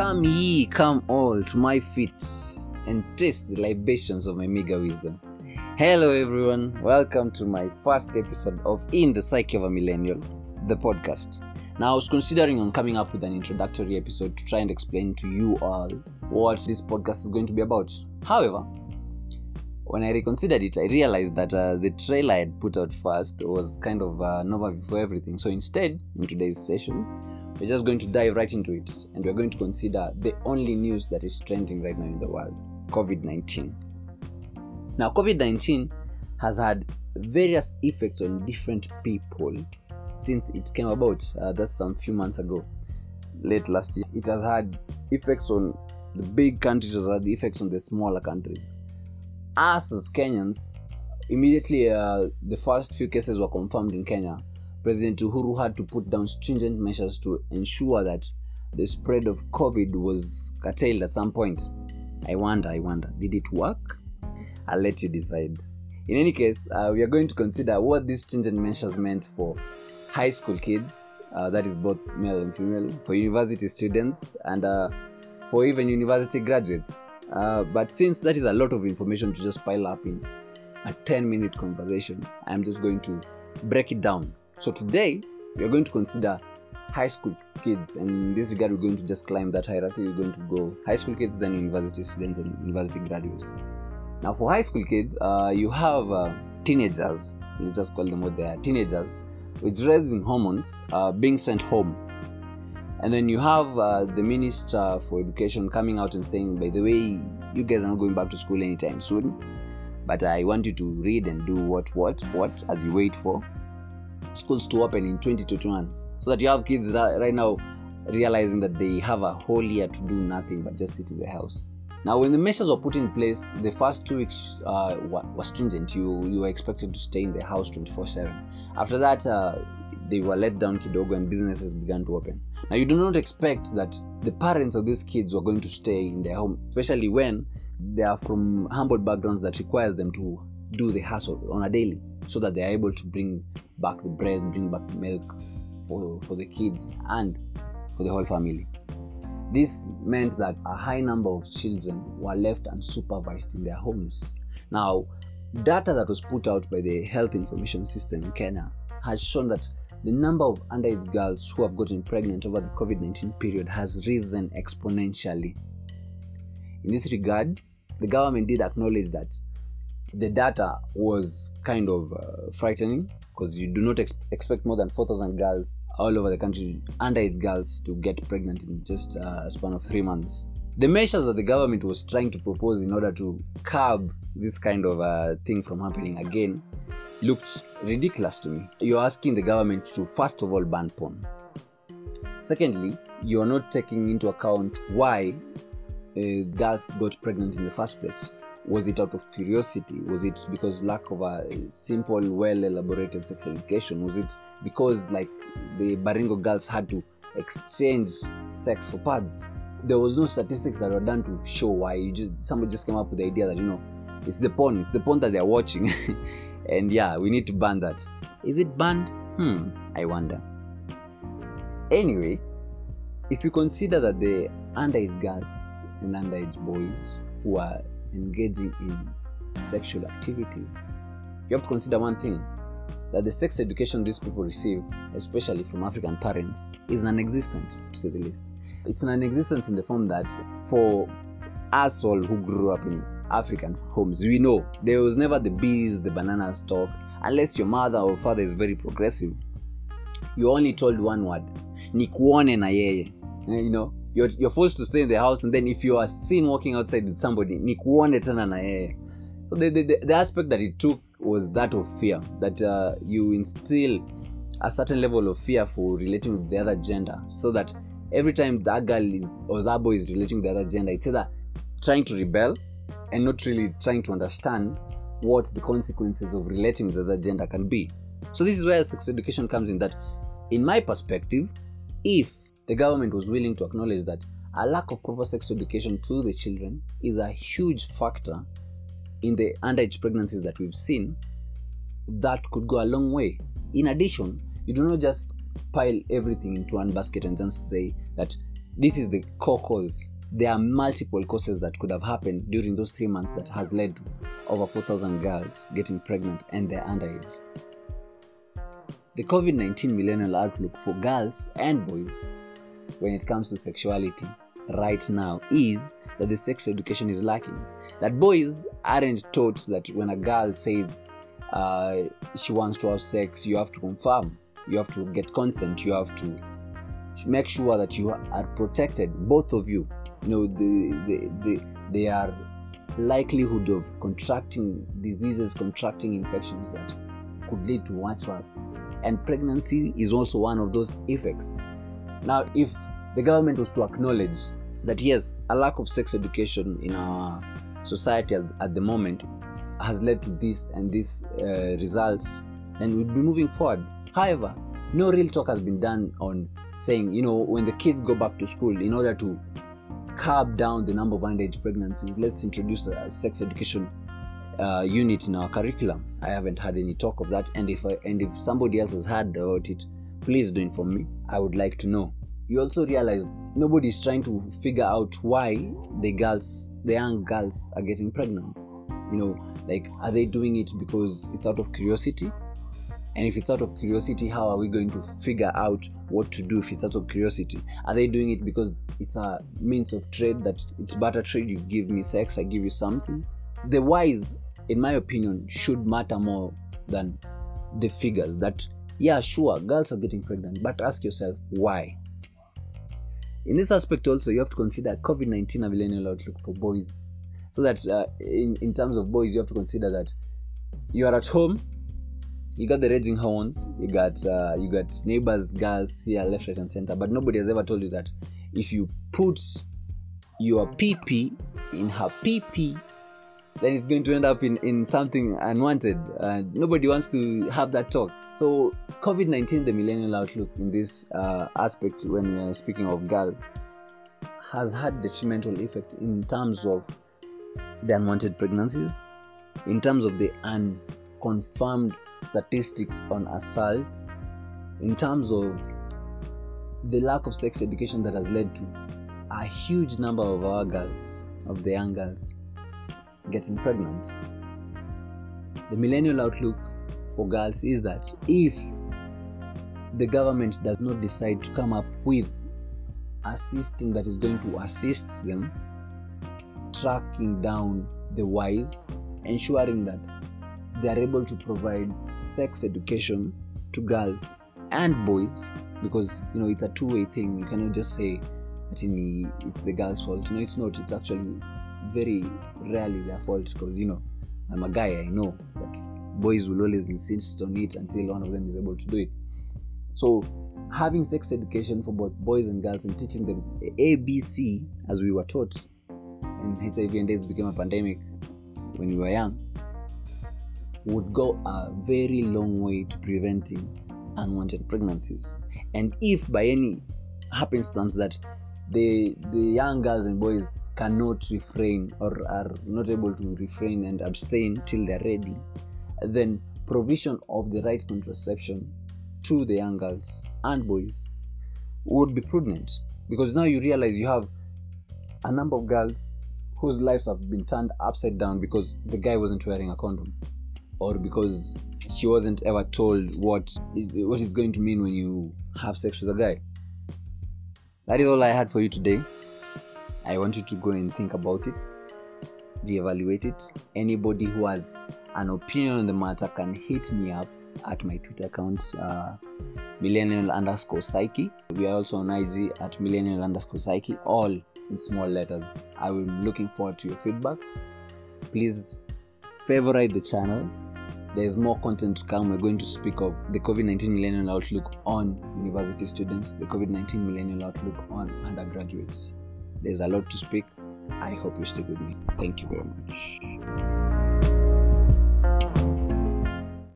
Come ye, come all to my feet and taste the libations of my meager wisdom. Hello, everyone. Welcome to my first episode of In the Psyche of a Millennial, the podcast. Now, I was considering on coming up with an introductory episode to try and explain to you all what this podcast is going to be about. However, when I reconsidered it, I realized that uh, the trailer I had put out first was kind of uh, an overview for everything. So instead, in today's session, we're just going to dive right into it and we're going to consider the only news that is trending right now in the world COVID 19. Now, COVID 19 has had various effects on different people since it came about. Uh, that's some few months ago, late last year. It has had effects on the big countries, it has had effects on the smaller countries us as Kenyans, immediately uh, the first few cases were confirmed in Kenya, President Uhuru had to put down stringent measures to ensure that the spread of COVID was curtailed at some point. I wonder, I wonder, did it work? I'll let you decide. In any case, uh, we are going to consider what these stringent measures meant for high school kids, uh, that is both male and female, for university students, and uh, for even university graduates. Uh, but since that is a lot of information to just pile up in a 10 minute conversation, I'm just going to break it down. So today, we are going to consider high school kids, and in this regard, we're going to just climb that hierarchy. We're going to go high school kids, then university students, and university graduates. Now, for high school kids, uh, you have uh, teenagers, let's just call them what they are teenagers, with rising hormones uh, being sent home and then you have uh, the minister for education coming out and saying by the way you guys are not going back to school anytime soon but i want you to read and do what what what as you wait for schools to open in 2021 so that you have kids right now realizing that they have a whole year to do nothing but just sit in the house. Now when the measures were put in place the first two weeks uh, were, were stringent. You you were expected to stay in the house 24 7 after that uh, they were let down kidogo and businesses began to open. Now, you do not expect that the parents of these kids are going to stay in their home, especially when they are from humble backgrounds that requires them to do the hustle on a daily so that they are able to bring back the bread, bring back the milk for, for the kids and for the whole family. This meant that a high number of children were left unsupervised in their homes. Now, data that was put out by the Health Information System in Kenya has shown that the number of underage girls who have gotten pregnant over the COVID 19 period has risen exponentially. In this regard, the government did acknowledge that the data was kind of uh, frightening because you do not ex- expect more than 4,000 girls all over the country, underage girls, to get pregnant in just uh, a span of three months. The measures that the government was trying to propose in order to curb this kind of uh, thing from happening again looked ridiculous to me. You're asking the government to, first of all, ban porn. Secondly, you're not taking into account why uh, girls got pregnant in the first place. Was it out of curiosity? Was it because lack of a simple, well elaborated sex education? Was it because, like, the Baringo girls had to exchange sex for pads? There was no statistics that were done to show why. You just somebody just came up with the idea that you know it's the porn, it's the porn that they're watching. and yeah we need to ban that is it banned hmm i wonder anyway if you consider that the underage girls and underage boys who are engaging in sexual activities you have to consider one thing that the sex education these people receive especially from african parents is non-existent to say the least it's non-existent in the form that for us all who grew up in African homes. We know there was never the bees, the banana stalk, unless your mother or father is very progressive. You're only told one word, nikuone na yeye. You know, you're, you're forced to stay in the house, and then if you are seen walking outside with somebody, nikuone tena na yeye. So the, the, the aspect that it took was that of fear, that uh, you instill a certain level of fear for relating with the other gender, so that every time that girl is or that boy is relating with the other gender, it's either trying to rebel and not really trying to understand what the consequences of relating with the other gender can be. So, this is where sex education comes in that, in my perspective, if the government was willing to acknowledge that a lack of proper sex education to the children is a huge factor in the underage pregnancies that we've seen, that could go a long way. In addition, you do not just pile everything into one basket and just say that this is the core cause there are multiple causes that could have happened during those three months that has led to over 4000 girls getting pregnant and they're underage the covid-19 millennial outlook for girls and boys when it comes to sexuality right now is that the sex education is lacking. That boys aren't taught that when a girl says uh, she wants to have sex you have to confirm you have to get consent you have to make sure that you are protected. Both of you you know the the, the they are likelihood of contracting diseases contracting infections that could lead to much worse and pregnancy is also one of those effects. Now if the government was to acknowledge that yes a lack of sex education in our society at, the moment has led to this and these uh, results and we'll be moving forward. However no real talk has been done on saying you know when the kids go back to school in order to curb down the number of underage pregnancies let's introduce a sex education uh, unit in our curriculum. I haven't had any talk of that and if I, and if somebody else has heard about it please do inform me. I would like to know you also realize nobody is trying to figure out why the girls the young girls are getting pregnant. You know like are they doing it because it's out of curiosity? And if it's out of curiosity how are we going to figure out what to do if it's out of curiosity? Are they doing it because it's a means of trade that it's barter trade you give me sex i give you something? The whys in my opinion should matter more than the figures that yeah sure girls are getting pregnant but ask yourself why in this aspect also you have to consider covid-19 a millennial outlook for boys. So that uh, in, in terms of boys you have to consider that you are at home you got the raging hormones you got uh, you got neighbors girls here left right and center. But nobody has ever told you that if you put your pp in her pp then it's going to end up in, in something unwanted. Uh, nobody wants to have that talk. So covid-19 the millennial outlook in this uh, aspect when we are speaking of girls has had detrimental effect in terms of the unwanted pregnancies in terms of the unconfirmed statistics on assaults in terms of the lack of sex education that has led to a huge number of our girls of the young girls getting pregnant. The millennial outlook for girls is that if the government does not decide to come up with a system that is going to assist them tracking down the whys ensuring that they are able to provide sex education to girls and boys because you know it's a two-way thing. You cannot just say it's the girl's fault. No it's not. It's actually very rarely their fault because you know i'm a guy i know that boys will always insist on it until one of them is able to do it. So having sex education for both boys and girls and teaching them abc as we were taught and hiv and aids became a pandemic when we were young would go a very long way to preventing unwanted pregnancies. And if by any happenstance that the the young girls and boys cannot refrain or are not able to refrain and abstain till they're ready then provision of the right contraception to the young girls and boys would be prudent. Because now you realize you have a number of girls whose lives have been turned upside down because the guy wasn't wearing a condom or because she wasn't ever told what what it's going to mean when you have sex with a guy. That is all i had for you today i want you to go and think about it reevaluate it. Anybody who has an opinion on the matter can hit me up at my twitter account uh, millennial underscore psyche. We are also on ig at millennial underscore psyche all in small letters. I am looking forward to your feedback. Please favorite the channel. There's more content to come. We're going to speak of the COVID 19 millennial outlook on university students, the COVID 19 millennial outlook on undergraduates. There's a lot to speak. I hope you stick with me. Thank you very much.